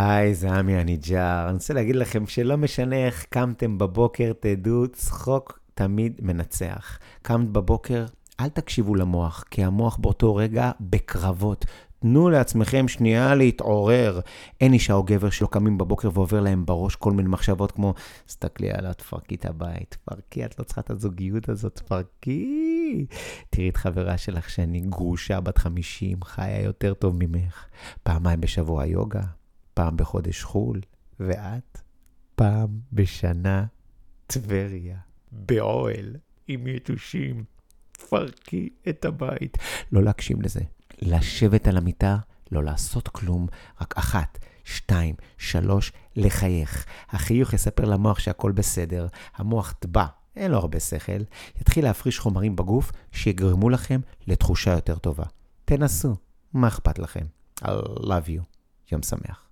היי, זה עמי הניג'אר. אני רוצה להגיד לכם שלא משנה איך קמתם בבוקר, תדעו, צחוק תמיד מנצח. קמת בבוקר, אל תקשיבו למוח, כי המוח באותו רגע בקרבות. תנו לעצמכם שנייה להתעורר. אין אישה או גבר שלא קמים בבוקר ועובר להם בראש כל מיני מחשבות כמו, תסתכלי עליה, תפרקי את הבית, תפרקי, את לא צריכה את הזוגיות הזאת, תפרקי. תראי את חברה שלך שאני גרושה בת 50, חיה יותר טוב ממך. פעמיים בשבוע יוגה, פעם בחודש חו"ל, ואת פעם בשנה טבריה, באוהל, עם יתושים. תפרקי את הבית. לא להקשיב לזה. לשבת על המיטה, לא לעשות כלום, רק אחת, שתיים, שלוש, לחייך. החיוך יספר למוח שהכל בסדר, המוח טבע, אין לו הרבה שכל, יתחיל להפריש חומרים בגוף שיגרמו לכם לתחושה יותר טובה. תנסו, מה אכפת לכם? I love you. יום שמח.